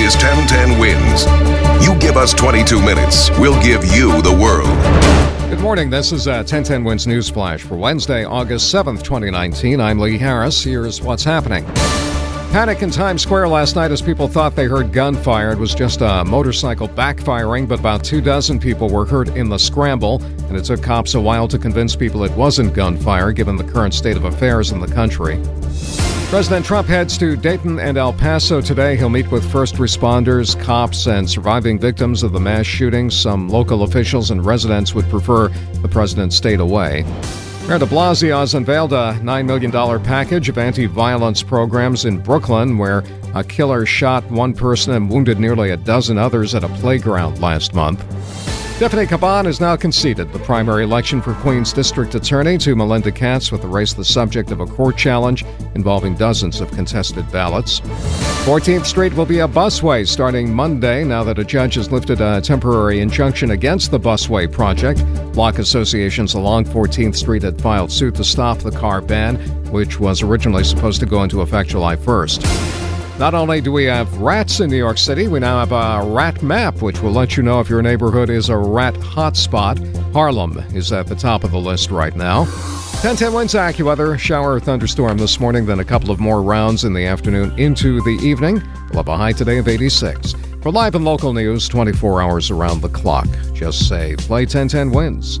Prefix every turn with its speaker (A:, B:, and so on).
A: Is 1010 Wins. You give us 22 minutes, we'll give you the world.
B: Good morning. This is uh, a 1010 Wins News Flash for Wednesday, August 7th, 2019. I'm Lee Harris. Here's what's happening. Panic in Times Square last night as people thought they heard gunfire. It was just a motorcycle backfiring, but about two dozen people were hurt in the scramble, and it took cops a while to convince people it wasn't gunfire given the current state of affairs in the country. President Trump heads to Dayton and El Paso today. He'll meet with first responders, cops, and surviving victims of the mass shootings. Some local officials and residents would prefer the president stayed away. Mayor de Blasio has unveiled a $9 million package of anti violence programs in Brooklyn, where a killer shot one person and wounded nearly a dozen others at a playground last month. Tiffany Caban has now conceded the primary election for Queens District Attorney to Melinda Katz, with the race the subject of a court challenge involving dozens of contested ballots. 14th Street will be a busway starting Monday now that a judge has lifted a temporary injunction against the busway project. Block associations along 14th Street had filed suit to stop the car ban, which was originally supposed to go into effect July 1st. Not only do we have rats in New York City, we now have a rat map, which will let you know if your neighborhood is a rat hotspot. Harlem is at the top of the list right now. 1010 Wins AccuWeather, shower or thunderstorm this morning, then a couple of more rounds in the afternoon into the evening. We'll have a high today of 86. For live and local news, 24 hours around the clock. Just say, play 1010 Wins.